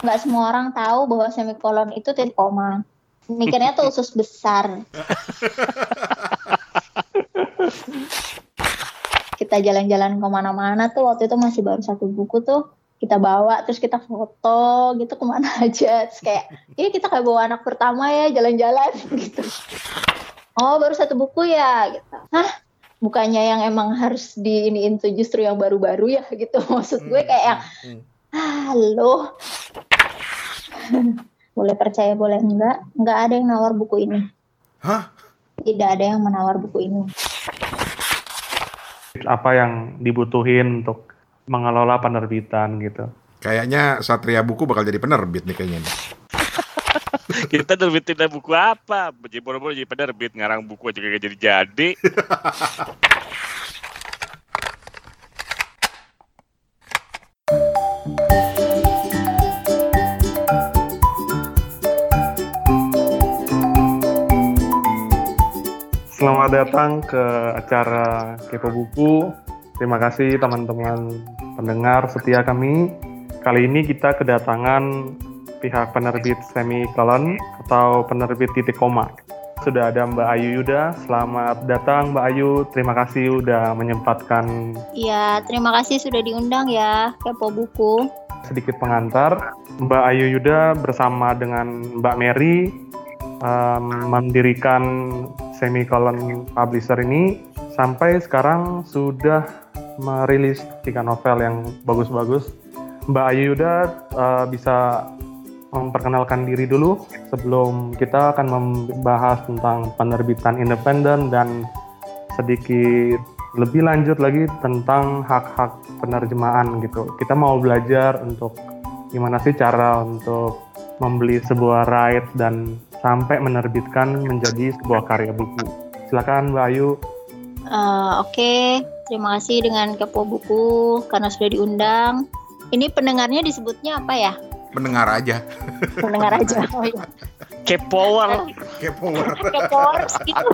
nggak semua orang tahu bahwa semikolon itu titik koma. Mikirnya tuh usus besar. kita jalan-jalan ke mana-mana tuh waktu itu masih baru satu buku tuh kita bawa terus kita foto gitu ke mana aja. Terus kayak ini kita kayak bawa anak pertama ya jalan-jalan gitu. Oh baru satu buku ya gitu. Hah? Bukannya yang emang harus di ini itu justru yang baru-baru ya? gitu. Maksud gue kayak yang hmm, hmm. halo boleh percaya boleh enggak enggak ada yang nawar buku ini hah tidak ada yang menawar buku ini apa yang dibutuhin untuk mengelola penerbitan gitu. Kayaknya Satria Buku bakal jadi penerbit nih kayaknya. Kita nerbitin buku apa? Jadi boro-boro jadi penerbit, ngarang buku aja kayak jadi-jadi. Selamat datang ke acara Kepo Buku. Terima kasih teman-teman pendengar setia kami. Kali ini kita kedatangan pihak penerbit semikolon atau penerbit titik koma. Sudah ada Mbak Ayu Yuda. Selamat datang Mbak Ayu. Terima kasih sudah menyempatkan. Iya, terima kasih sudah diundang ya Kepo Buku. Sedikit pengantar, Mbak Ayu Yuda bersama dengan Mbak Mary um, mendirikan semikolon publisher ini sampai sekarang sudah merilis tiga novel yang bagus-bagus. Mbak Ayu Yuda uh, bisa memperkenalkan diri dulu sebelum kita akan membahas tentang penerbitan independen dan sedikit lebih lanjut lagi tentang hak-hak penerjemahan gitu. Kita mau belajar untuk gimana sih cara untuk membeli sebuah right dan sampai menerbitkan menjadi sebuah karya buku. Silakan Mbak Ayu. Uh, Oke, okay. terima kasih dengan Kepo Buku karena sudah diundang. Ini pendengarnya disebutnya apa ya? Pendengar aja. Pendengar aja. Oh iya. Kepower. Kepower. Kepowers gitu.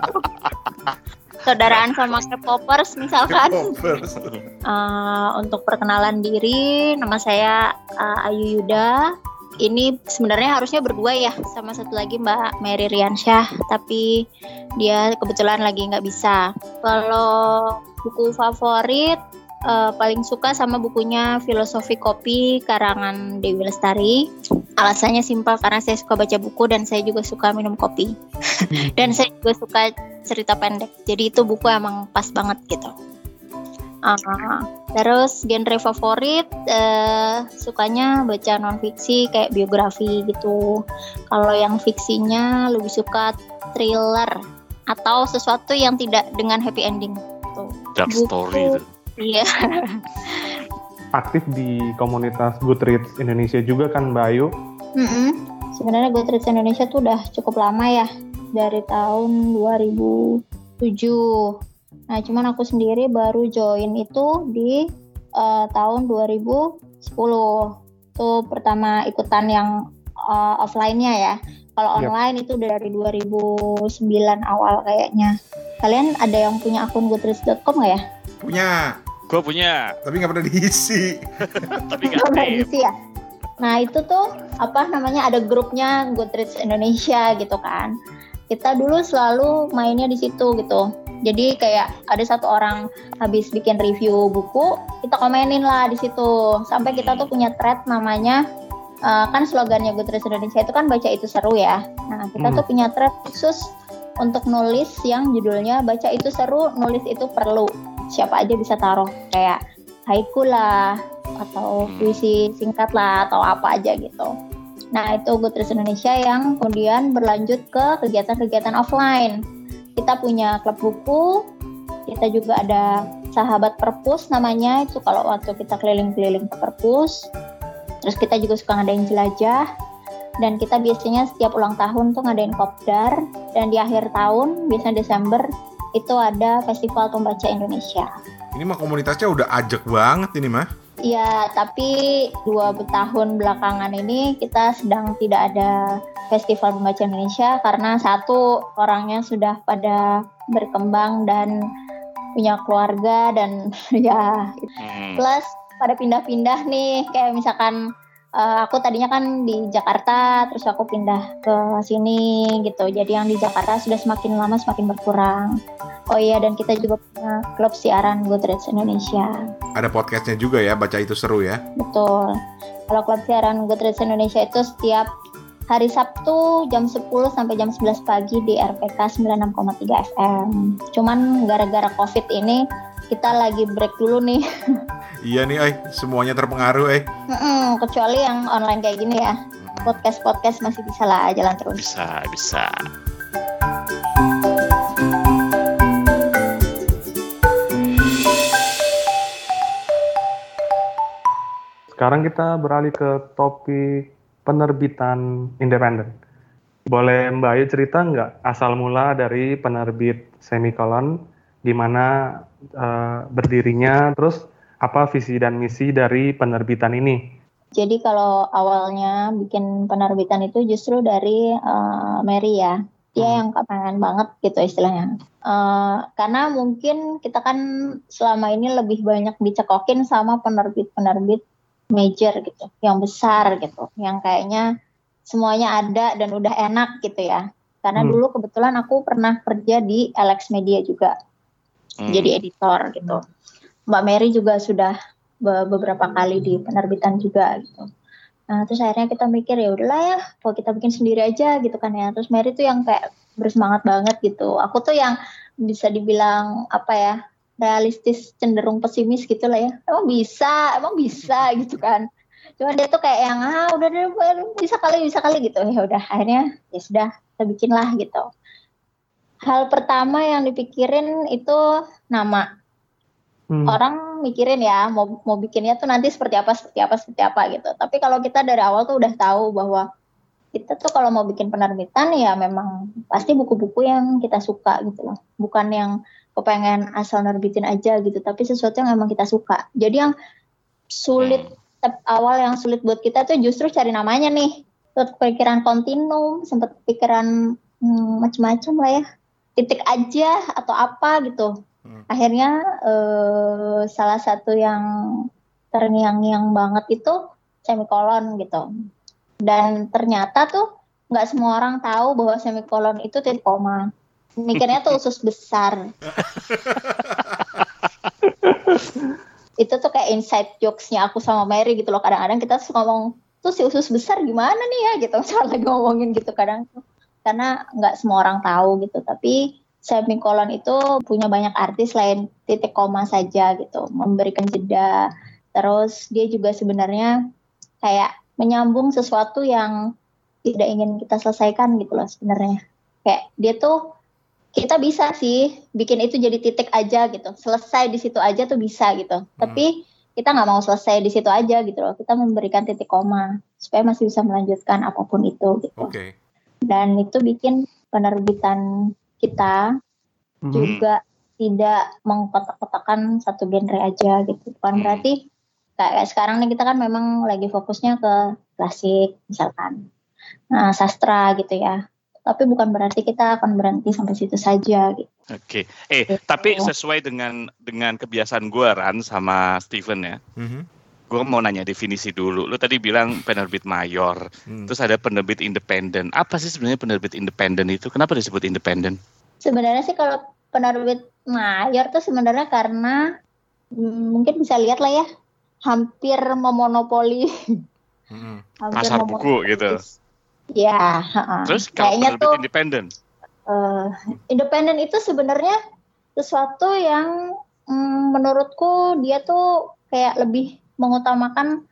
Saudaraan sama Kepopers misalkan. Kepopers. Uh, untuk perkenalan diri, nama saya uh, Ayu Yuda ini sebenarnya harusnya berdua ya sama satu lagi Mbak Mary Riansyah tapi dia kebetulan lagi nggak bisa. Kalau buku favorit uh, paling suka sama bukunya Filosofi Kopi karangan Dewi Lestari. Alasannya simpel karena saya suka baca buku dan saya juga suka minum kopi. dan saya juga suka cerita pendek. Jadi itu buku emang pas banget gitu. Uh, terus genre favorit uh, sukanya baca non fiksi kayak biografi gitu. Kalau yang fiksinya lebih suka thriller atau sesuatu yang tidak dengan happy ending. Tuh. Dark Buku, story itu. Iya. Aktif di komunitas Goodreads Indonesia juga kan Mbak Ayu? Mm -hmm. Sebenarnya Goodreads Indonesia tuh udah cukup lama ya dari tahun 2007 Nah, cuman aku sendiri baru join itu di uh, tahun 2010. Itu pertama ikutan yang uh, offline-nya ya. Kalau yep. online itu udah dari 2009 awal kayaknya. Kalian ada yang punya akun goodreads.com nggak ya? Punya. Gue punya. Tapi nggak pernah diisi. Tapi nggak pernah diisi ya. Nah itu tuh apa namanya ada grupnya Goodreads Indonesia gitu kan. Kita dulu selalu mainnya di situ gitu jadi kayak ada satu orang habis bikin review buku, kita komenin lah di situ. Sampai kita tuh punya thread namanya uh, kan slogannya Goodreads Indonesia itu kan baca itu seru ya. Nah, kita hmm. tuh punya thread khusus untuk nulis yang judulnya baca itu seru, nulis itu perlu. Siapa aja bisa taruh kayak haiku lah atau hmm. puisi singkat lah atau apa aja gitu. Nah, itu Goodreads Indonesia yang kemudian berlanjut ke kegiatan-kegiatan offline kita punya klub buku kita juga ada sahabat perpus namanya itu kalau waktu kita keliling-keliling ke perpus. Terus kita juga suka ngadain jelajah. Dan kita biasanya setiap ulang tahun tuh ngadain kopdar. Dan di akhir tahun biasanya Desember itu ada festival pembaca Indonesia. Ini mah komunitasnya udah ajak banget ini mah Iya, tapi dua tahun belakangan ini kita sedang tidak ada Festival Pembaca Indonesia karena satu orangnya sudah pada berkembang dan punya keluarga dan ya hmm. plus pada pindah-pindah nih kayak misalkan eh, aku tadinya kan di Jakarta, terus aku pindah ke sini gitu. Jadi yang di Jakarta sudah semakin lama semakin berkurang. Oh iya, dan kita juga punya klub siaran Goodreads Indonesia. Ada podcastnya juga ya, baca itu seru ya. Betul. Kalau klub siaran Goodreads Indonesia itu setiap hari Sabtu jam 10 sampai jam 11 pagi di RPK 96,3 FM. Cuman gara-gara Covid ini kita lagi break dulu nih. Iya nih, eh semuanya terpengaruh, eh. Mm-mm, kecuali yang online kayak gini ya. Podcast-podcast masih bisa lah jalan terus. Bisa, bisa. Sekarang kita beralih ke topik penerbitan independen. Boleh Mbak Ayu cerita nggak asal mula dari penerbit semikolon, gimana eh, berdirinya, terus apa visi dan misi dari penerbitan ini? Jadi kalau awalnya bikin penerbitan itu justru dari eh, Mary ya. Dia yang kepengen banget gitu istilahnya. Eh, karena mungkin kita kan selama ini lebih banyak dicekokin sama penerbit-penerbit major gitu, yang besar gitu, yang kayaknya semuanya ada dan udah enak gitu ya. Karena Hmm. dulu kebetulan aku pernah kerja di Alex Media juga, Hmm. jadi editor gitu. Mbak Mary juga sudah be- beberapa kali di penerbitan juga gitu. Nah, terus akhirnya kita mikir ya udahlah ya, kalau kita bikin sendiri aja gitu kan ya. Terus Mary tuh yang kayak bersemangat banget gitu. Aku tuh yang bisa dibilang apa ya, realistis cenderung pesimis gitu lah ya. Emang bisa, emang bisa gitu kan. Cuma dia tuh kayak yang ah udah deh bisa kali bisa kali gitu. Ya udah akhirnya ya sudah kita bikin lah gitu. Hal pertama yang dipikirin itu nama Hmm. orang mikirin ya mau mau bikinnya tuh nanti seperti apa seperti apa seperti apa gitu. Tapi kalau kita dari awal tuh udah tahu bahwa kita tuh kalau mau bikin penerbitan ya memang pasti buku-buku yang kita suka gitu loh. Bukan yang kepengen asal nerbitin aja gitu, tapi sesuatu yang memang kita suka. Jadi yang sulit step awal yang sulit buat kita tuh justru cari namanya nih. Terus pikiran kontinum, sempat pikiran hmm, macam-macam lah ya. Titik aja atau apa gitu. Hmm. akhirnya eh, salah satu yang terngiang-ngiang banget itu semikolon gitu. Dan ternyata tuh nggak semua orang tahu bahwa semikolon itu titik koma. Mikirnya tuh usus besar. Itu tuh kayak inside jokesnya aku sama Mary gitu loh. Kadang-kadang kita suka ngomong tuh si usus besar gimana nih ya? gitu. Soal lagi ngomongin gitu kadang karena nggak semua orang tahu gitu tapi semikolon itu punya banyak arti selain titik koma saja gitu, memberikan jeda. Terus dia juga sebenarnya kayak menyambung sesuatu yang tidak ingin kita selesaikan gitu loh sebenarnya. Kayak dia tuh kita bisa sih bikin itu jadi titik aja gitu, selesai di situ aja tuh bisa gitu. Tapi kita nggak mau selesai di situ aja gitu loh. Kita memberikan titik koma supaya masih bisa melanjutkan apa pun itu gitu. Oke. Dan itu bikin penerbitan kita Hmm. juga tidak mengkotak-kotakan satu genre aja gitu. Bukan Hmm. berarti kayak sekarang nih kita kan memang lagi fokusnya ke klasik misalkan. Nah, sastra gitu ya. Tapi bukan berarti kita akan berhenti sampai situ saja gitu. Oke. Eh, Gitu. tapi sesuai dengan dengan kebiasaan gue Ran sama Steven ya. Mhm. Gue mau nanya definisi dulu. Lu tadi bilang penerbit mayor, Hmm. terus ada penerbit independen. Apa sih sebenarnya penerbit independen itu? Kenapa disebut independen? Sebenarnya sih kalau penerbit mayor tuh sebenarnya karena hmm, mungkin bisa lihat lah ya hampir memonopoli Mhm. hampir Pasar buku memonopoli. gitu. Ya. Terus kalau kayaknya penerbit tuh independen? eh, independen itu sebenarnya sesuatu yang mm, menurutku dia tuh kayak lebih mengutamakan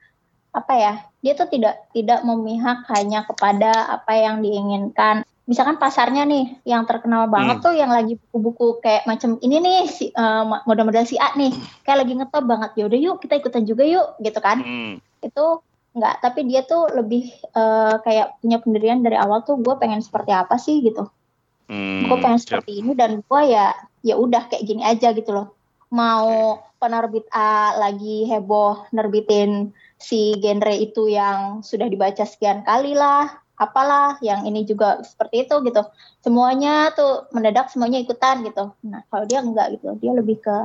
apa ya dia tuh tidak tidak memihak hanya kepada apa yang diinginkan misalkan pasarnya nih yang terkenal banget Hmm. tuh yang lagi buku-buku kayak macam ini nih si, eh, model-model si A nih kayak lagi ngetop banget yaudah yuk kita ikutan juga yuk gitu kan Hmm. itu enggak tapi dia tuh lebih eh, kayak punya pendirian dari awal tuh gue pengen seperti apa sih gitu Hmm. gue pengen siap. seperti ini dan gue ya ya udah kayak gini aja gitu loh mau penerbit A lagi heboh nerbitin si genre itu yang sudah dibaca sekian kali lah apalah yang ini juga seperti itu gitu. Semuanya tuh mendadak semuanya ikutan gitu. Nah kalau dia enggak gitu. Dia lebih ke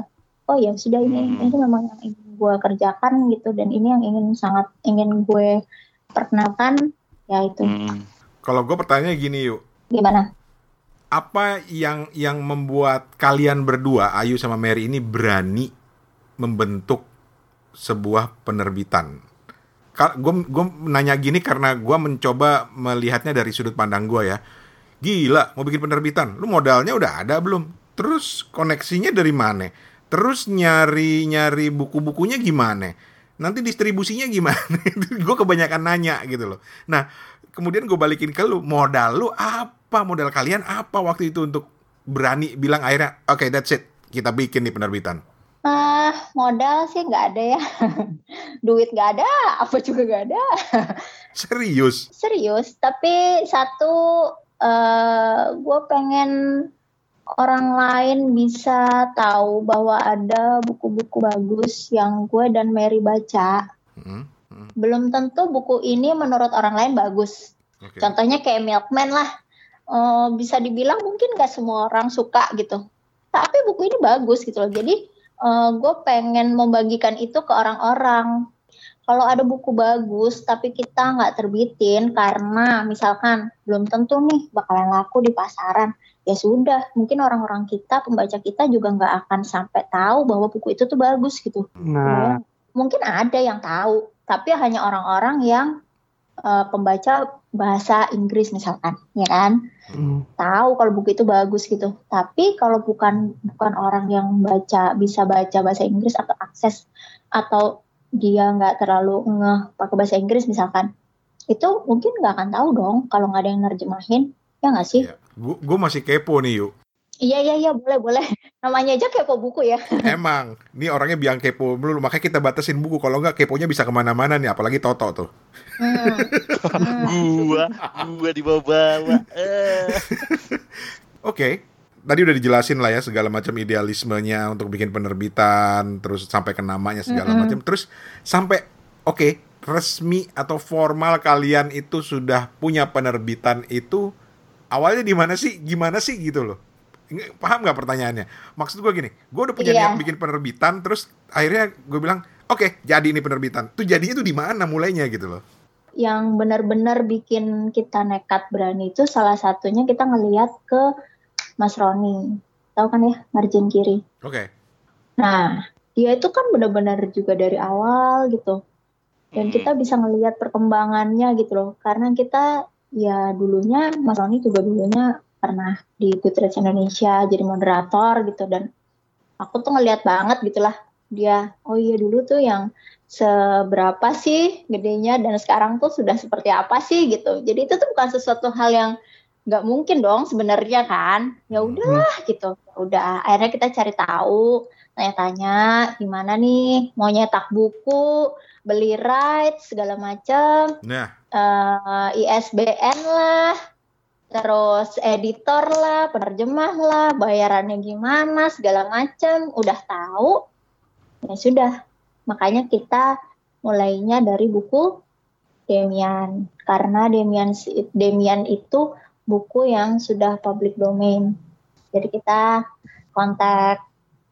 oh ya sudah ini Hmm. ini memang yang ingin gue kerjakan gitu. Dan ini yang ingin sangat ingin gue perkenalkan ya itu. Hmm. Kalau gue pertanyaannya gini yuk, gimana apa yang yang membuat kalian berdua Ayu sama Mary ini berani membentuk sebuah penerbitan? Gue nanya gini karena gue mencoba melihatnya dari sudut pandang gue ya. Gila, mau bikin penerbitan, lu modalnya udah ada belum? Terus koneksinya dari mana? Terus nyari nyari buku-bukunya gimana? Nanti distribusinya gimana? gue kebanyakan nanya gitu loh. Nah, kemudian gue balikin ke lu, modal lu apa? Modal kalian apa waktu itu untuk berani bilang akhirnya, oke that's it, kita bikin nih penerbitan. ah modal sih nggak ada ya duit nggak ada apa juga nggak ada Serius? serius tapi satu eh gue pengen orang lain bisa tahu bahwa ada buku-buku bagus yang gue dan Mary baca Mm, mm, belum tentu buku ini menurut orang lain bagus Oke. Contohnya kayak Milkman lah, Eh, bisa dibilang mungkin gak semua orang suka gitu. Tapi buku ini bagus gitu loh. Jadi gue pengen membagikan itu ke orang-orang. Kalau ada buku bagus tapi kita nggak terbitin karena misalkan belum tentu nih bakalan laku di pasaran, ya sudah. Mungkin orang-orang kita, pembaca kita juga nggak akan sampai tahu bahwa buku itu tuh bagus gitu. Nah, Mungkin ada yang tahu, tapi hanya orang-orang yang eh, pembaca bahasa Inggris misalkan, ya kan? mm, Tahu kalau buku itu bagus gitu. Tapi kalau bukan bukan orang yang baca bisa baca bahasa Inggris atau akses atau dia nggak terlalu ngeh pakai bahasa Inggris misalkan, itu mungkin nggak akan tahu dong kalau nggak ada yang nerjemahin, ya nggak sih? Gue masih kepo nih yuk. Iya iya iya boleh boleh. Namanya aja kepo buku ya. Emang, ini orangnya biang kepo dulu, makanya kita batasin buku. Kalau nggak keponya bisa ke mana-mana nih, apalagi Toto tuh. Hmm. Hmm. Gua, gua dibawa-bawa. Eh. Oke, tadi udah dijelasin lah ya segala macam idealismenya untuk bikin penerbitan, terus sampai ke namanya segala Mm-mm. macam, terus sampai oke resmi atau formal kalian itu sudah punya penerbitan itu awalnya di mana sih? Gimana sih gitu loh? Paham nggak pertanyaannya? Maksud gue gini, gue udah punya Iya. niat bikin penerbitan, terus akhirnya gue bilang, oke jadi ini penerbitan. Tuh jadinya tuh di mana mulainya gitu loh? yang benar-benar bikin kita nekat berani itu salah satunya kita ngelihat ke Mas Roni. Tahu kan ya, margin kiri. Oke, Nah, dia itu kan benar-benar juga dari awal gitu. Dan kita bisa ngelihat perkembangannya gitu loh. Karena kita ya dulunya Mas Roni juga dulunya pernah di Goodreads Indonesia jadi moderator gitu. Dan aku tuh ngelihat banget gitulah dia oh iya dulu tuh yang seberapa sih gedenya dan sekarang tuh sudah seperti apa sih? gitu. Jadi itu tuh bukan sesuatu hal yang nggak mungkin dong sebenarnya kan. Ya udahlah gitu. Ya udah akhirnya kita cari tahu tanya-tanya gimana nih? Mau nyetak buku? Beli rights? segala macam nah. Eh, ISBN lah, terus editor lah, penerjemah lah, bayarannya gimana, segala macam, udah tahu, ya sudah. Makanya kita mulainya dari buku Demian, karena Demian Demian itu buku yang sudah public domain. Jadi kita kontak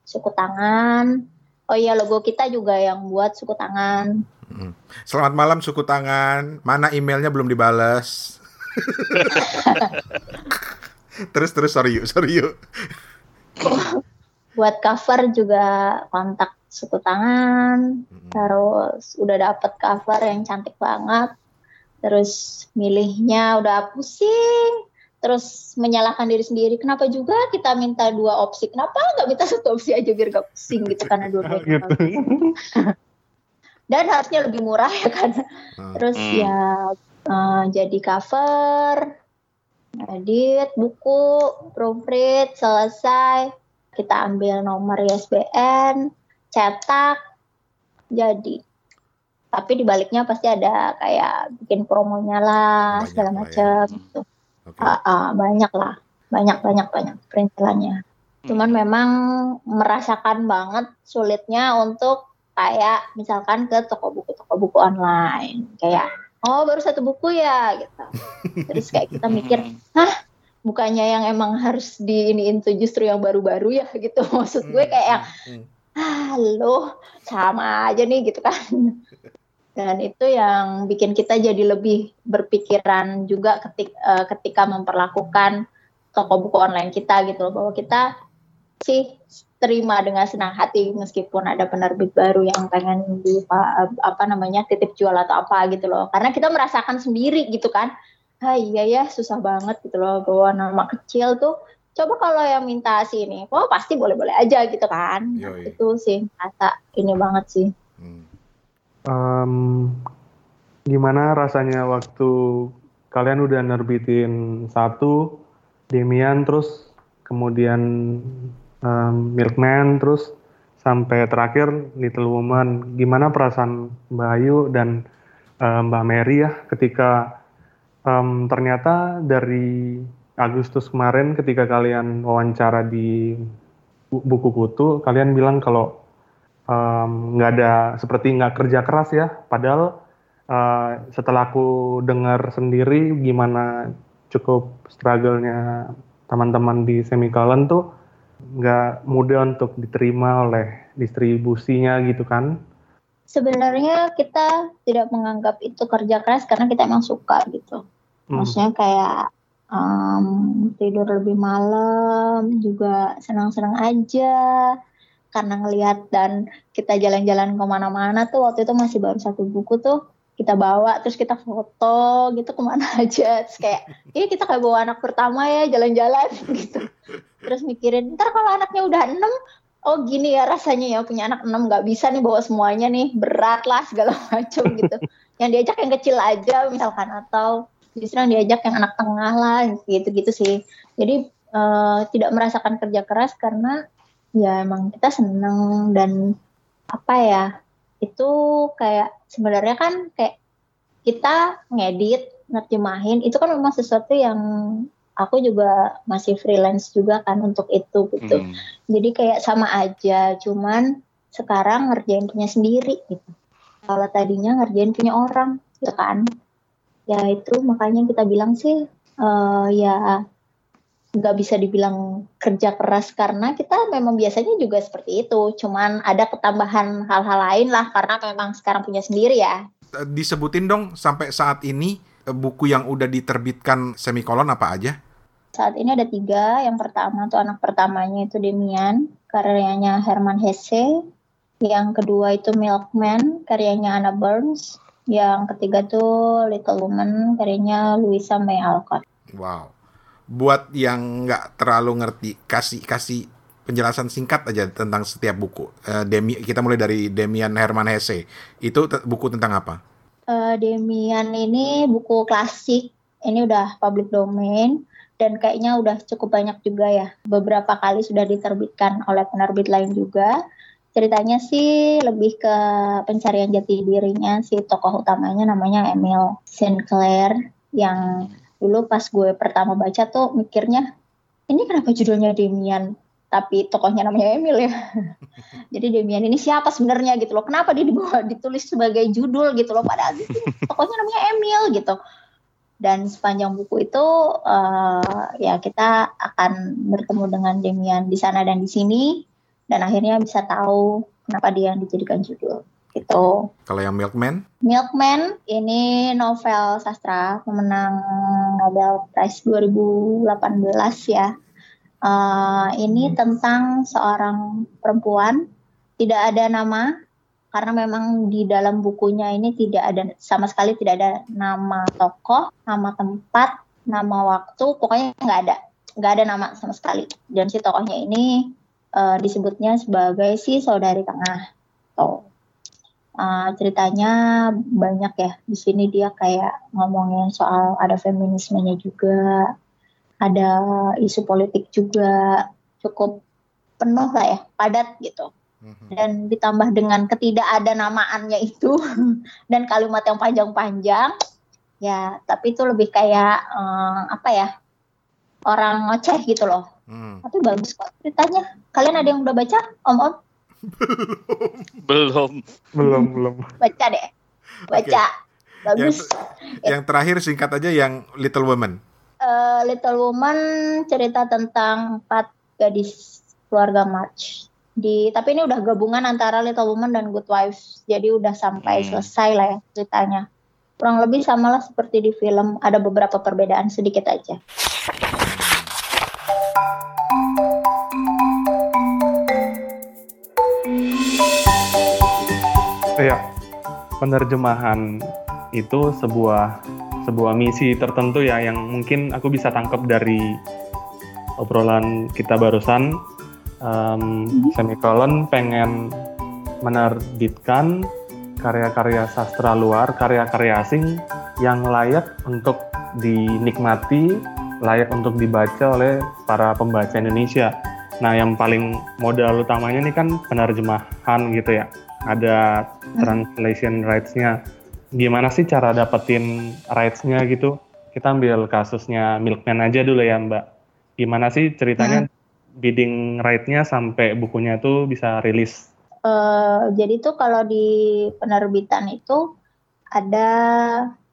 suku tangan. Oh iya logo kita juga yang buat suku tangan. Selamat malam suku tangan. Mana emailnya belum dibales? terus terus sorry yuk, sorry yuk. buat cover juga kontak suku tangan Mm-mm. terus udah dapet cover yang cantik banget terus milihnya udah pusing terus menyalahkan diri sendiri kenapa juga kita minta dua opsi kenapa nggak minta satu opsi aja biar gak pusing gitu karena dua gitu. dan harusnya lebih murah ya kan Hmm. terus Hmm. ya eh, jadi cover edit buku proofread selesai. Kita ambil nomor ISBN cetak jadi. Tapi di baliknya pasti ada kayak bikin promonya lah Banyak segala lah ya. macam gitu. Oke. Ah, ah, banyak lah. Banyak banyak banyak perintilannya. Cuman memang merasakan banget sulitnya untuk kayak misalkan ke toko buku toko buku online. Kayak oh baru satu buku ya gitu. Terus kayak kita mikir bukannya yang emang harus di iniin tuh justru yang baru-baru ya? Gitu. Maksud gue kayak yang Hmm. ah lo sama aja nih gitu kan. Dan itu yang bikin kita jadi lebih berpikiran juga ketik, uh, ketika memperlakukan toko buku online kita gitu loh. Bahwa kita sih terima dengan senang hati meskipun ada penerbit baru yang pengen di apa namanya titip jual atau apa gitu loh. Karena kita merasakan sendiri gitu kan. Ah iya ya susah banget gitu loh bahwa nama kecil tuh. Coba kalau yang minta sini oh pasti boleh-boleh aja gitu kan. Yoi. itu sih kata ini banget sih. Hmm. Um, gimana rasanya waktu kalian udah nerbitin satu Demian terus kemudian um, Milkman terus sampai terakhir Little Woman. Gimana perasaan Mbak Ayu dan um, Mbak Mary ya ketika um, ternyata dari Agustus kemarin ketika kalian wawancara di buku kutu kalian bilang kalau nggak um, ada seperti nggak kerja keras ya. Padahal uh, setelah aku dengar sendiri gimana cukup struggle-nya teman-teman di semicolon tuh nggak mudah untuk diterima oleh distribusinya gitu kan? Sebenarnya kita tidak menganggap itu kerja keras karena kita emang suka gitu. Hmm. maksudnya kayak um, tidur lebih malam juga senang-senang aja. Karena ngelihat dan kita jalan-jalan ke mana-mana tuh waktu itu masih baru satu buku tuh kita bawa terus kita foto gitu ke mana aja. Terus kayak ini kita kayak bawa anak pertama ya jalan-jalan gitu. Terus mikirin ntar kalau anaknya udah enam oh gini ya rasanya ya punya anak enam nggak bisa nih bawa semuanya nih berat lah segala macam gitu. Yang diajak yang kecil aja misalkan atau justru yang diajak yang anak tengah lah gitu gitu sih. Jadi uh, tidak merasakan kerja keras karena ya emang kita seneng dan apa ya itu kayak sebenarnya kan kayak kita ngedit nerjemahin itu kan memang sesuatu yang aku juga masih freelance juga kan untuk itu gitu. Hmm. jadi kayak sama aja cuman sekarang ngerjain punya sendiri gitu. Kalau tadinya ngerjain punya orang gitu kan. Ya itu makanya kita bilang sih uh, ya nggak bisa dibilang kerja keras karena kita memang biasanya juga seperti itu. Cuman ada ketambahan hal-hal lain lah karena memang sekarang punya sendiri ya. Disebutin dong sampai saat ini eh, buku yang udah diterbitkan semikolon apa aja? Saat ini ada tiga. Yang pertama tuh anak pertamanya itu Demian, karyanya Herman Hesse. Yang kedua itu Milkman, karyanya Anna Burns. Yang ketiga tuh Little Woman, karyanya Louisa May Alcott. Wow buat yang nggak terlalu ngerti kasih kasih penjelasan singkat aja tentang setiap buku. Uh, Demi kita mulai dari Demian Herman Hesse. Itu buku tentang apa? Uh, Demian ini buku klasik. Ini udah public domain dan kayaknya udah cukup banyak juga ya. Beberapa kali sudah diterbitkan oleh penerbit lain juga. Ceritanya sih lebih ke pencarian jati dirinya si tokoh utamanya namanya Emil Sinclair yang dulu pas gue pertama baca tuh mikirnya ini kenapa judulnya Demian tapi tokohnya namanya Emil ya? Jadi Demian ini siapa sebenarnya gitu loh? Kenapa dia dibawa ditulis sebagai judul gitu loh? Padahal itu tokohnya namanya Emil gitu. Dan sepanjang buku itu uh, ya kita akan bertemu dengan Demian di sana dan di sini. Dan akhirnya bisa tahu kenapa dia yang dijadikan judul gitu. Kalau yang Milkman? Milkman ini novel sastra pemenang Nobel Prize 2018 ya. Uh, ini tentang seorang perempuan tidak ada nama karena memang di dalam bukunya ini tidak ada sama sekali tidak ada nama tokoh, nama tempat, nama waktu, pokoknya nggak ada, nggak ada nama sama sekali. Dan si tokohnya ini uh, disebutnya sebagai si saudari tengah. Tuh uh, ceritanya banyak ya. Di sini dia kayak ngomongin soal ada feminismenya juga ada isu politik juga. Cukup penuh lah ya padat gitu. Mhm. dan ditambah dengan ketidakadanamaannya itu dan kalimat yang panjang-panjang ya tapi itu lebih kayak um, apa ya orang ngoceh gitu loh. Hmm. tapi bagus kok ceritanya. Kalian ada yang udah baca om om belum. Belum, belum. Baca deh. Baca. Okay. Bagus. Yang, yang terakhir singkat aja yang Little Woman. Uh, Little Woman cerita tentang empat gadis keluarga March di tapi ini udah gabungan antara Little Woman dan Good Wives jadi udah sampai Hmm. selesai lah ya ceritanya kurang lebih samalah seperti di film ada beberapa perbedaan sedikit aja Iya, penerjemahan itu sebuah sebuah misi tertentu ya yang mungkin aku bisa tangkap dari obrolan kita barusan. Um, semikolon pengen menerbitkan karya-karya sastra luar, karya-karya asing yang layak untuk dinikmati, layak untuk dibaca oleh para pembaca Indonesia. Nah, yang paling modal utamanya ini kan penerjemahan gitu ya. Ada translation rights-nya. Gimana sih cara dapetin rights-nya gitu? Kita ambil kasusnya Milkman aja dulu ya, Mbak. Gimana sih ceritanya bidding right-nya sampai bukunya tuh bisa rilis? Eh, jadi tuh kalau di penerbitan itu ada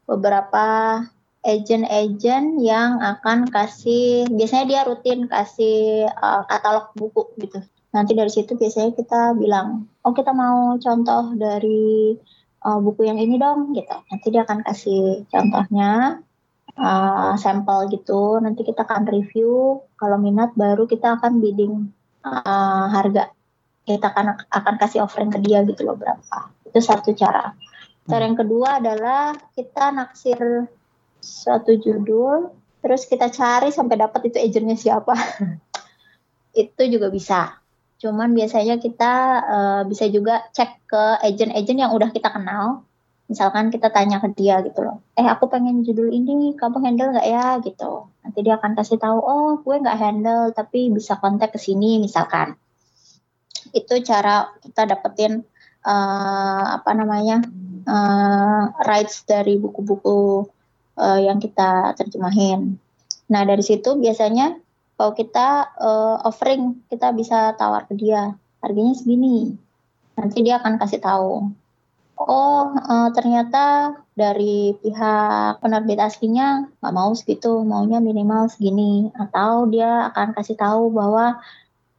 beberapa agent-agent yang akan kasih biasanya dia rutin kasih eh, katalog buku gitu. Nanti dari situ biasanya kita bilang, "Oh, kita mau contoh dari eh, buku yang ini dong." gitu. Nanti dia akan kasih contohnya eh, sampel gitu. Nanti kita akan review, kalau minat baru kita akan bidding eh, harga kita akan akan kasih offering ke dia gitu loh berapa itu satu cara cara yang kedua adalah kita naksir suatu judul terus kita cari sampai dapat itu agennya siapa itu juga bisa cuman biasanya kita eh, bisa juga cek ke agent-agent yang udah kita kenal. Misalkan kita tanya ke dia gitu loh. Eh aku pengen judul ini kamu handle nggak ya? gitu. Nanti dia akan kasih tahu oh gue nggak handle tapi bisa kontak ke sini misalkan. Itu cara kita dapetin eh, apa namanya eh, rights dari buku-buku eh, yang kita terjemahin. Nah dari situ biasanya kalau kita eh, offering kita bisa tawar ke dia harganya segini. Nanti dia akan kasih tahu. Oh eh, ternyata dari pihak penerbit aslinya nggak mau segitu, maunya minimal segini. Atau dia akan kasih tahu bahwa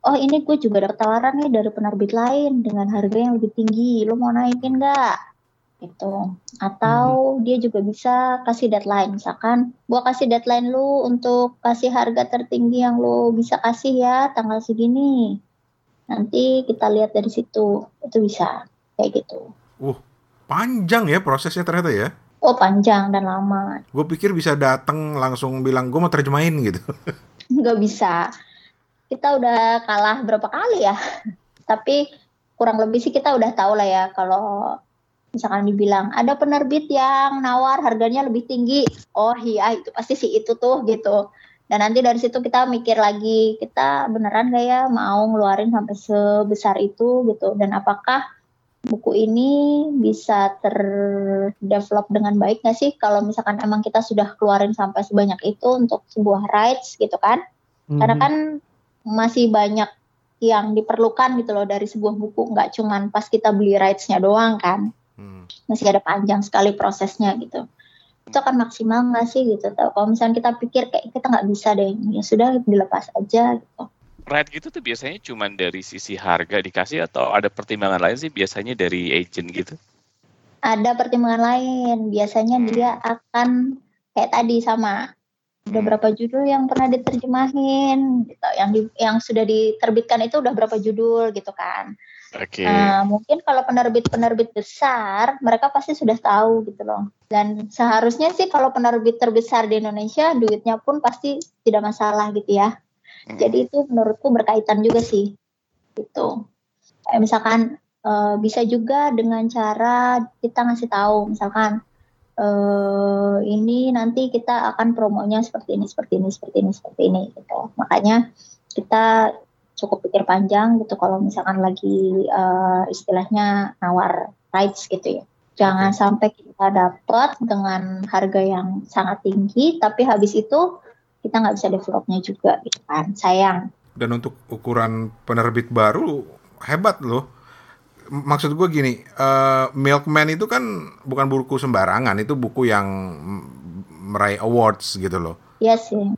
oh ini gue juga dapat tawaran nih dari penerbit lain dengan harga yang lebih tinggi, lo mau naikin nggak? Gitu. Atau dia juga bisa kasih deadline, misalkan gue kasih deadline lu untuk kasih harga tertinggi yang lo bisa kasih ya tanggal segini. Nanti kita lihat dari situ, itu bisa kayak gitu. Uh, panjang ya prosesnya ternyata ya. Oh panjang dan lama, Gue pikir bisa datang langsung bilang gue mau terjemahin gitu. nggak bisa. Kita udah kalah berapa kali ya, tapi kurang lebih sih kita udah tahu lah ya kalau misalkan dibilang ada penerbit yang nawar harganya lebih tinggi, oh iya itu pasti sih itu tuh gitu. Dan nanti dari situ kita mikir lagi kita beneran gak ya mau ngeluarin sampai sebesar itu gitu dan apakah buku ini bisa terdevelop dengan baik nggak sih kalau misalkan emang kita sudah keluarin sampai sebanyak itu untuk sebuah rights gitu kan? Karena Mhm. kan masih banyak yang diperlukan gitu loh dari sebuah buku nggak cuman pas kita beli rights-nya doang kan Hmm. masih ada panjang sekali prosesnya gitu. Itu akan maksimal nggak sih gitu? Kalau misalnya kita pikir kayak kita nggak bisa deh ya sudah dilepas aja gitu. Right gitu tuh biasanya cuman dari sisi harga dikasih atau ada pertimbangan lain sih biasanya dari agent gitu. ada pertimbangan lain. Biasanya dia akan kayak tadi sama udah Hmm. berapa judul yang pernah diterjemahin gitu. Yang di, yang sudah diterbitkan itu udah berapa judul gitu kan Oke. Nah, mungkin kalau penerbit-penerbit besar, mereka pasti sudah tahu gitu loh. Dan seharusnya sih kalau penerbit terbesar di Indonesia, duitnya pun pasti tidak masalah gitu ya. Hmm. Jadi itu menurutku berkaitan juga sih. Gitu. Kayak misalkan eh, bisa juga dengan cara kita ngasih tahu, misalkan eh ini nanti kita akan promonya seperti ini, seperti ini, seperti ini, seperti ini gitu. Makanya kita cukup pikir panjang gitu kalau misalkan lagi eh, istilahnya nawar rights gitu ya. Jangan sampai kita dapat dengan harga yang sangat tinggi, tapi habis itu kita nggak bisa developnya juga gitu kan. Sayang. Dan untuk ukuran penerbit baru hebat loh. Maksud gue gini, eh, Milkman itu kan bukan buku sembarangan, itu buku yang meraih awards gitu loh. Iya sih.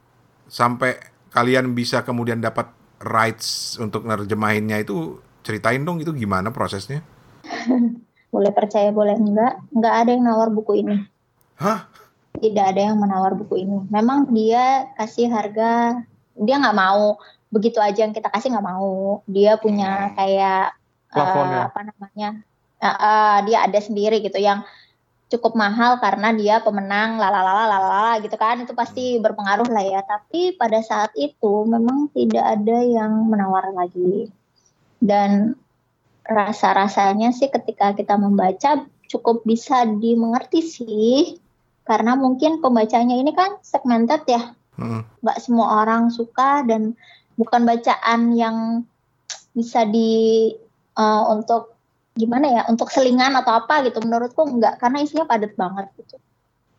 Sampai kalian bisa kemudian dapat rights untuk nerjemahinnya itu Ceritain dong itu gimana prosesnya? boleh percaya boleh enggak, enggak ada yang nawar buku ini. Hah? Tidak ada yang menawar buku ini. Memang dia kasih harga, dia nggak mau begitu aja yang kita kasih nggak mau. Dia punya kayak uh, apa namanya? Uh, uh, dia ada sendiri gitu yang cukup mahal karena dia pemenang lalalala lalala gitu kan. Itu pasti berpengaruh lah ya. Tapi pada saat itu memang tidak ada yang menawar lagi. Dan rasa-rasanya sih ketika kita membaca cukup bisa dimengerti sih. Karena mungkin pembacanya ini kan segmented ya. Nggak semua orang suka dan bukan bacaan yang bisa di uh, untuk gimana ya untuk selingan atau apa gitu menurutku enggak karena isinya padat banget gitu.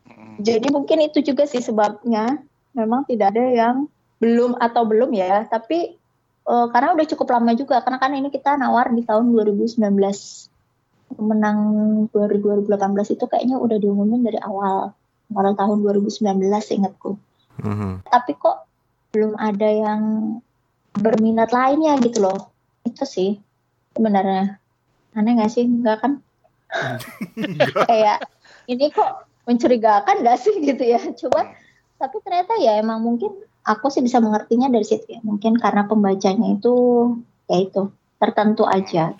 Hmm. jadi mungkin itu juga sih sebabnya memang tidak ada yang belum atau belum ya tapi uh, karena udah cukup lama juga karena kan ini kita nawar di tahun 2019 menang 2018 itu kayaknya udah diumumin dari awal awal tahun 2019 ingatku. Mm-hmm. tapi kok belum ada yang berminat lainnya gitu loh. Itu sih sebenarnya aneh gak sih? Enggak kan? Kayak ini kok mencurigakan gak sih? gitu ya. Coba tapi ternyata ya emang mungkin aku sih bisa mengertinya dari situ ya. Mungkin karena pembacanya itu ya itu tertentu aja.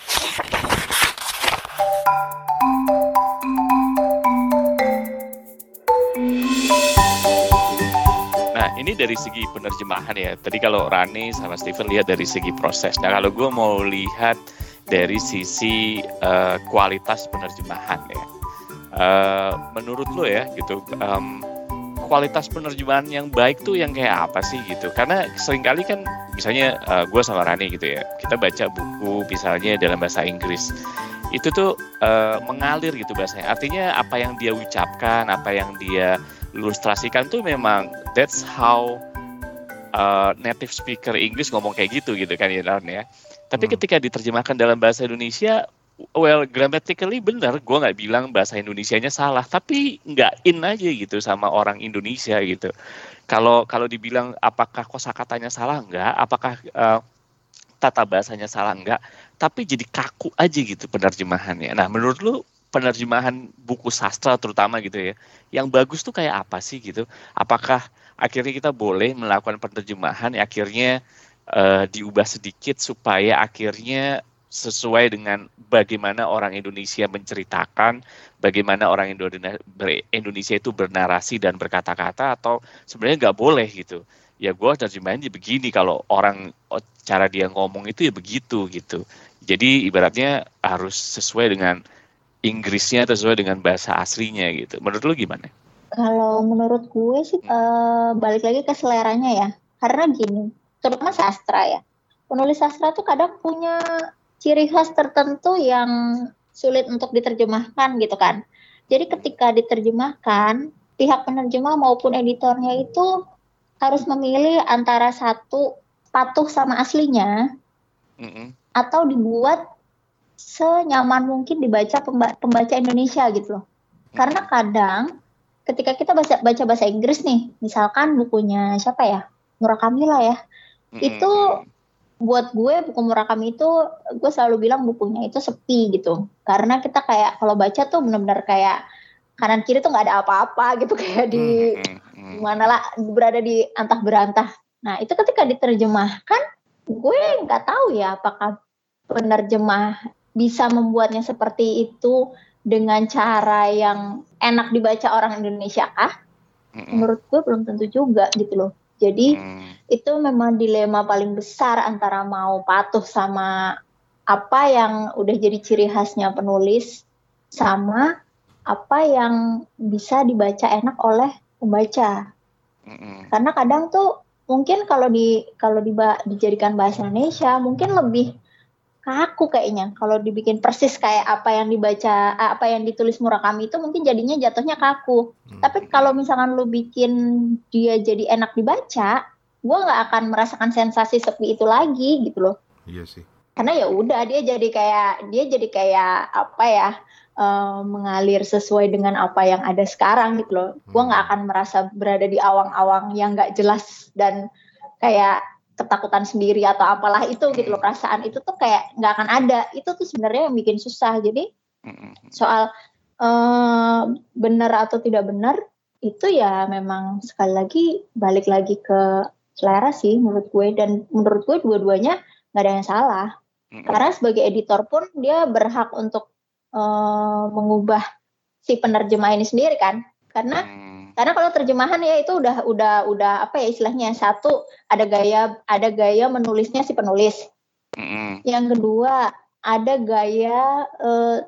Nah, ini dari segi penerjemahan ya. Tadi kalau Rani sama Steven lihat dari segi proses. Nah, kalau gue mau lihat dari sisi uh, kualitas penerjemahan ya. Uh, menurut lo ya gitu um, kualitas penerjemahan yang baik tuh yang kayak apa sih gitu? Karena sering kali kan misalnya uh, gue sama Rani gitu ya, kita baca buku misalnya dalam bahasa Inggris itu tuh uh, mengalir gitu bahasanya. Artinya apa yang dia ucapkan, apa yang dia ilustrasikan tuh memang that's how uh, native speaker Inggris ngomong kayak gitu gitu kan ya ya. Tapi hmm. ketika diterjemahkan dalam bahasa Indonesia, well grammatically benar, gue nggak bilang bahasa Indonesianya salah, tapi nggak in aja gitu sama orang Indonesia gitu. Kalau kalau dibilang apakah kosakatanya salah nggak, apakah uh, tata bahasanya salah nggak, tapi jadi kaku aja gitu penerjemahannya. Nah menurut lu penerjemahan buku sastra terutama gitu ya, yang bagus tuh kayak apa sih gitu? Apakah akhirnya kita boleh melakukan penerjemahan akhirnya uh, diubah sedikit supaya akhirnya sesuai dengan bagaimana orang Indonesia menceritakan, bagaimana orang Indonesia itu bernarasi dan berkata-kata atau sebenarnya nggak boleh gitu. Ya gue terjemahin begini kalau orang oh, cara dia ngomong itu ya begitu gitu. Jadi ibaratnya harus sesuai dengan Inggrisnya atau sesuai dengan bahasa aslinya gitu. Menurut lu gimana? Kalau menurut gue sih uh, balik lagi ke seleranya ya. Karena gini, terutama sastra ya. Penulis sastra tuh kadang punya ciri khas tertentu yang sulit untuk diterjemahkan gitu kan. Jadi ketika diterjemahkan, pihak penerjemah maupun editornya itu harus memilih antara satu patuh sama aslinya mm-hmm. atau dibuat senyaman mungkin dibaca pembaca Indonesia gitu loh. Karena kadang ketika kita baca, baca bahasa Inggris nih, misalkan bukunya siapa ya, Murakami lah ya, itu buat gue buku Murakami itu gue selalu bilang bukunya itu sepi gitu karena kita kayak kalau baca tuh benar-benar kayak kanan kiri tuh nggak ada apa-apa gitu kayak di hmm. mana lah berada di antah berantah nah itu ketika diterjemahkan gue nggak tahu ya apakah penerjemah bisa membuatnya seperti itu dengan cara yang enak dibaca orang Indonesia kah? Menurut gue belum tentu juga gitu loh. Jadi hmm. itu memang dilema paling besar antara mau patuh sama apa yang udah jadi ciri khasnya penulis sama apa yang bisa dibaca enak oleh pembaca. Hmm. Karena kadang tuh mungkin kalau di kalau di, dijadikan bahasa Indonesia mungkin lebih kaku kayaknya kalau dibikin persis kayak apa yang dibaca apa yang ditulis Murakami itu mungkin jadinya jatuhnya kaku hmm. tapi kalau misalkan lu bikin dia jadi enak dibaca gue nggak akan merasakan sensasi sepi itu lagi gitu loh iya sih karena ya udah dia jadi kayak dia jadi kayak apa ya uh, mengalir sesuai dengan apa yang ada sekarang gitu loh hmm. gue nggak akan merasa berada di awang-awang yang nggak jelas dan kayak ketakutan sendiri atau apalah itu gitu loh. Perasaan itu tuh kayak nggak akan ada. Itu tuh sebenarnya yang bikin susah. Jadi soal uh, benar atau tidak benar itu ya memang sekali lagi balik lagi ke selera sih menurut gue. Dan menurut gue dua-duanya nggak ada yang salah. Karena sebagai editor pun dia berhak untuk uh, mengubah si penerjemah ini sendiri kan. Karena hmm. Karena kalau terjemahan ya itu udah udah udah apa ya istilahnya? Satu ada gaya ada gaya menulisnya si penulis. Hmm. yang kedua ada gaya uh,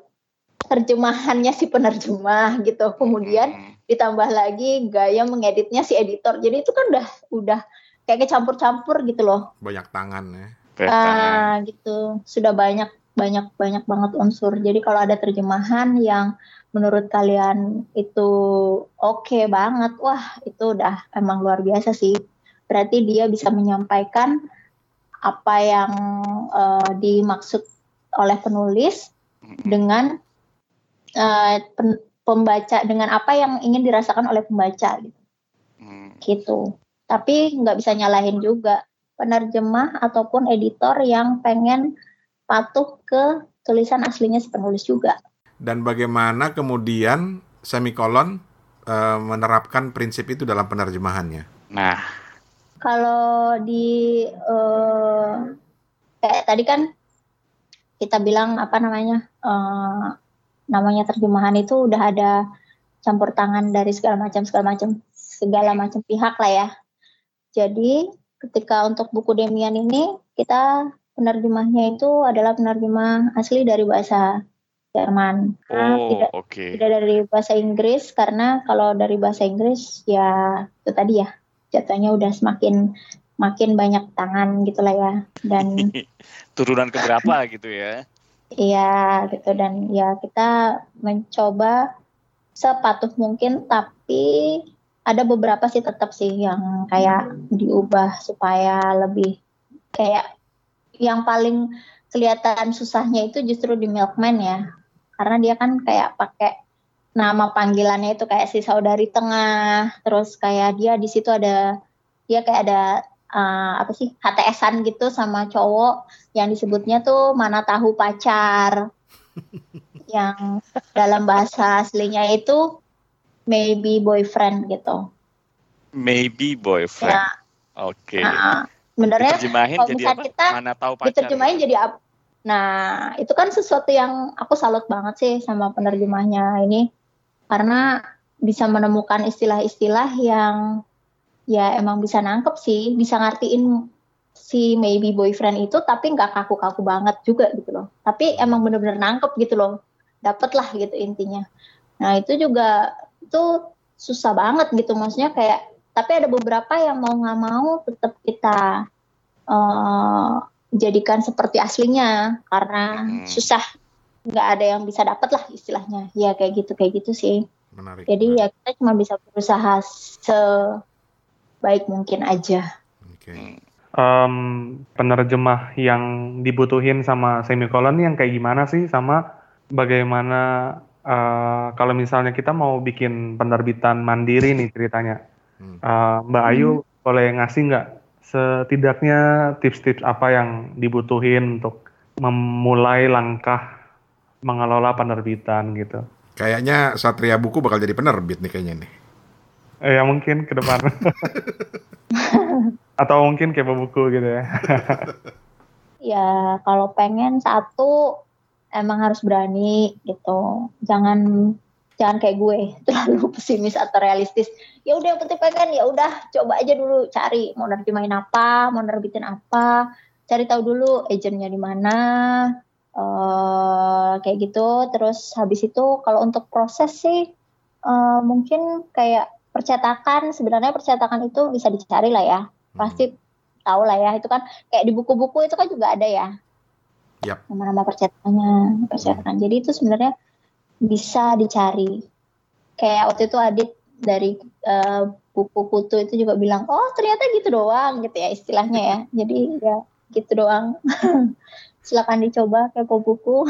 terjemahannya si penerjemah gitu. Kemudian ditambah lagi gaya mengeditnya si editor. Jadi itu kan udah udah kayak campur-campur gitu loh. Banyak tangan ya. Ah gitu. Sudah banyak banyak banyak banget unsur. Jadi kalau ada terjemahan yang menurut kalian itu oke okay banget, wah itu udah emang luar biasa sih. Berarti dia bisa menyampaikan apa yang uh, dimaksud oleh penulis dengan uh, pen, pembaca dengan apa yang ingin dirasakan oleh pembaca gitu. Hmm. Gitu. Tapi nggak bisa nyalahin juga penerjemah ataupun editor yang pengen patuh ke tulisan aslinya si penulis juga dan bagaimana kemudian semikolon e, menerapkan prinsip itu dalam penerjemahannya. Nah, kalau di e, kayak tadi kan kita bilang apa namanya e, namanya terjemahan itu udah ada campur tangan dari segala macam segala macam segala macam pihak lah ya. Jadi ketika untuk buku Demian ini kita penerjemahnya itu adalah penerjemah asli dari bahasa Jerman. Oh, tidak, okay. tidak dari bahasa Inggris karena kalau dari bahasa Inggris ya itu tadi ya jatuhnya udah semakin makin banyak tangan gitulah ya dan turunan keberapa gitu ya? Iya gitu dan ya kita mencoba sepatuh mungkin tapi ada beberapa sih tetap sih yang kayak diubah supaya lebih kayak yang paling kelihatan susahnya itu justru di Milkman ya karena dia kan kayak pakai nama panggilannya itu kayak si saudari tengah. Terus kayak dia di situ ada dia kayak ada uh, apa sih HTSan gitu sama cowok. Yang disebutnya tuh mana tahu pacar. Yang dalam bahasa aslinya itu maybe boyfriend gitu. Maybe boyfriend. Ya. oke. Okay. nah, sebenarnya kalau misalnya kita mana tahu pacar diterjemahin jadi apa Nah, itu kan sesuatu yang aku salut banget sih sama penerjemahnya ini karena bisa menemukan istilah-istilah yang ya emang bisa nangkep sih, bisa ngertiin si maybe boyfriend itu tapi nggak kaku-kaku banget juga gitu loh. Tapi emang bener-bener nangkep gitu loh. Dapet lah gitu intinya. Nah, itu juga itu susah banget gitu maksudnya kayak tapi ada beberapa yang mau nggak mau tetap kita uh, jadikan seperti aslinya karena hmm. susah nggak ada yang bisa dapat lah istilahnya ya kayak gitu kayak gitu sih menarik, jadi menarik. ya kita cuma bisa berusaha sebaik mungkin aja okay. um, penerjemah yang dibutuhin sama semikolon yang kayak gimana sih sama bagaimana uh, kalau misalnya kita mau bikin penerbitan mandiri nih ceritanya hmm. uh, Mbak Ayu hmm. boleh ngasih nggak setidaknya tips-tips apa yang dibutuhin untuk memulai langkah mengelola penerbitan gitu. Kayaknya Satria Buku bakal jadi penerbit nih kayaknya nih. Eh, ya mungkin ke depan. Atau mungkin kayak buku gitu ya. ya kalau pengen satu emang harus berani gitu. Jangan jangan kayak gue terlalu pesimis atau realistis. Ya udah yang penting pengen ya udah coba aja dulu cari mau nerjemahin apa mau nerbitin apa cari tahu dulu agentnya di mana uh, kayak gitu. Terus habis itu kalau untuk proses sih uh, mungkin kayak percetakan sebenarnya percetakan itu bisa dicari lah ya. Hmm. pasti tahu lah ya itu kan kayak di buku-buku itu kan juga ada ya. Yep. nama-nama percetakannya percetakan. Jadi itu sebenarnya bisa dicari. Kayak waktu itu Adit dari uh, buku kutu itu juga bilang, oh ternyata gitu doang gitu ya istilahnya ya. Jadi ya gitu doang. Silakan dicoba kepo buku.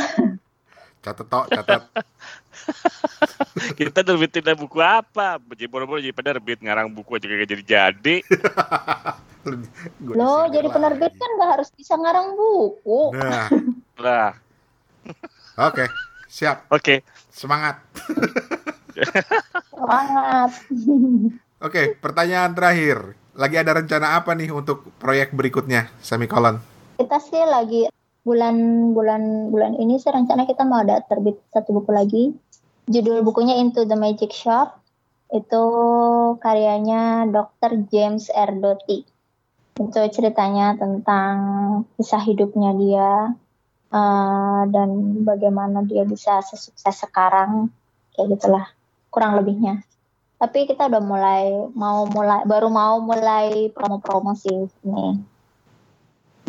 catat tok, catat. Kita terbitin buku apa? Jadi boro-boro jadi penerbit ngarang buku aja kayak jadi jadi. Gua Loh, disindir jadi lagi. penerbit kan nggak harus bisa ngarang buku. Nah, Nah, oke, siap, oke. semangat. Semangat. Oke, pertanyaan terakhir. Lagi ada rencana apa nih untuk proyek berikutnya, semikolon? kita sih lagi bulan-bulan bulan ini sih rencana kita mau ada terbit satu buku lagi. Judul bukunya Into the Magic Shop. Itu karyanya Dr. James R. Doty. Itu ceritanya tentang kisah hidupnya dia eh, dan bagaimana dia bisa sesukses sekarang kayak gitulah kurang lebihnya. Tapi kita udah mulai mau mulai baru mau mulai promo-promo sih ini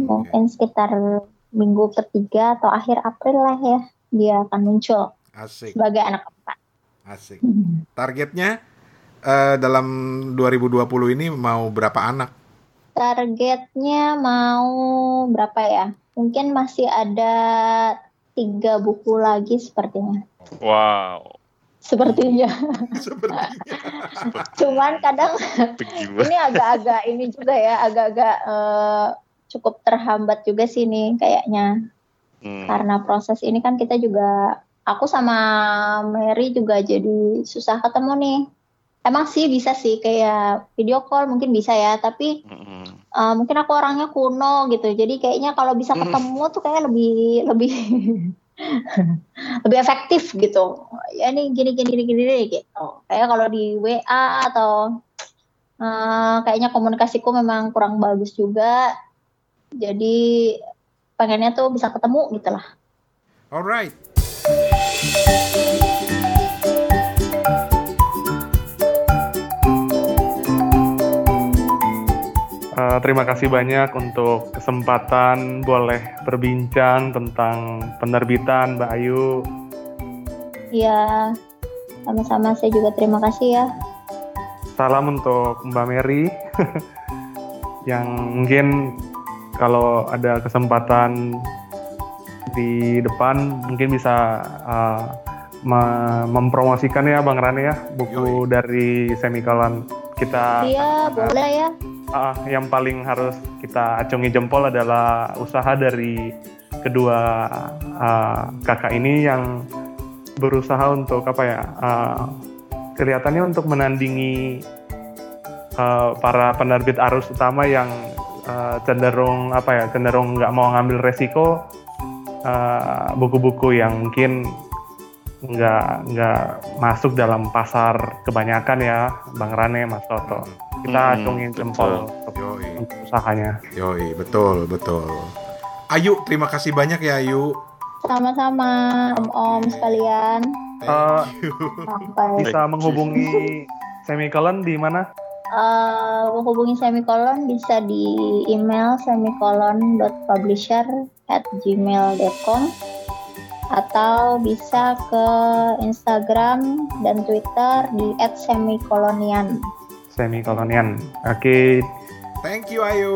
mungkin sekitar minggu ketiga atau akhir April lah ya dia akan muncul Asik, sebagai anak keempat. asik. Targetnya eh, dalam 2020 ini mau berapa anak? Targetnya mau berapa ya? Mungkin masih ada tiga buku lagi sepertinya. Wow. Sepertinya. Sepertinya. Cuman kadang ini agak-agak ini juga ya, agak-agak eh, cukup terhambat juga sih nih kayaknya. Hmm. karena proses ini kan kita juga aku sama Mary juga jadi susah ketemu nih emang sih bisa sih kayak video call mungkin bisa ya tapi Mm-mm. Uh, mungkin aku orangnya kuno gitu. Jadi kayaknya kalau bisa ketemu tuh kayak lebih lebih lebih efektif gitu. Ya ini gini gini gini gini gitu. Kayak kalau di WA atau uh, kayaknya komunikasiku memang kurang bagus juga. Jadi pengennya tuh bisa ketemu gitu lah. Alright. Eh, terima kasih banyak untuk kesempatan boleh berbincang tentang penerbitan Mbak Ayu. Iya, sama-sama saya juga terima kasih ya. Salam untuk Mbak Mary yang mungkin kalau ada kesempatan di depan mungkin bisa uh, me- mempromosikan ya Bang Rane ya buku dari Semikolon kita. Iya, boleh ya. Ah, yang paling harus kita acungi jempol adalah usaha dari kedua ah, kakak ini yang berusaha untuk apa ya? ah, kelihatannya untuk menandingi ah, para penerbit arus utama yang ah, cenderung apa ya? Cenderung nggak mau ngambil resiko buku-buku yang mungkin nggak nggak masuk dalam pasar kebanyakan ya, Bang Rane, Mas Toto. Kita Hmm, acungin jempol untuk usahanya. yoi, betul, betul. Ayu, terima kasih banyak ya Ayu. Sama-sama, om-om sekalian. Eh. Sampai bisa menghubungi semikolon di mana? eh, menghubungi semikolon bisa di email semikolon.publisher at gmail.com atau bisa ke Instagram dan Twitter di @semikolonian. Semikolonian. Oke, Thank you Ayu.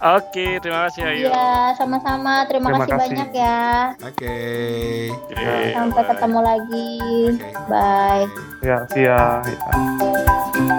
Oke, terima kasih Ayu. Iya, sama-sama. Terima, Terima kasih, kasih. banyak ya. Oke. Oke, Sampai bye. ketemu lagi. Oke. Bye. ya, see ya.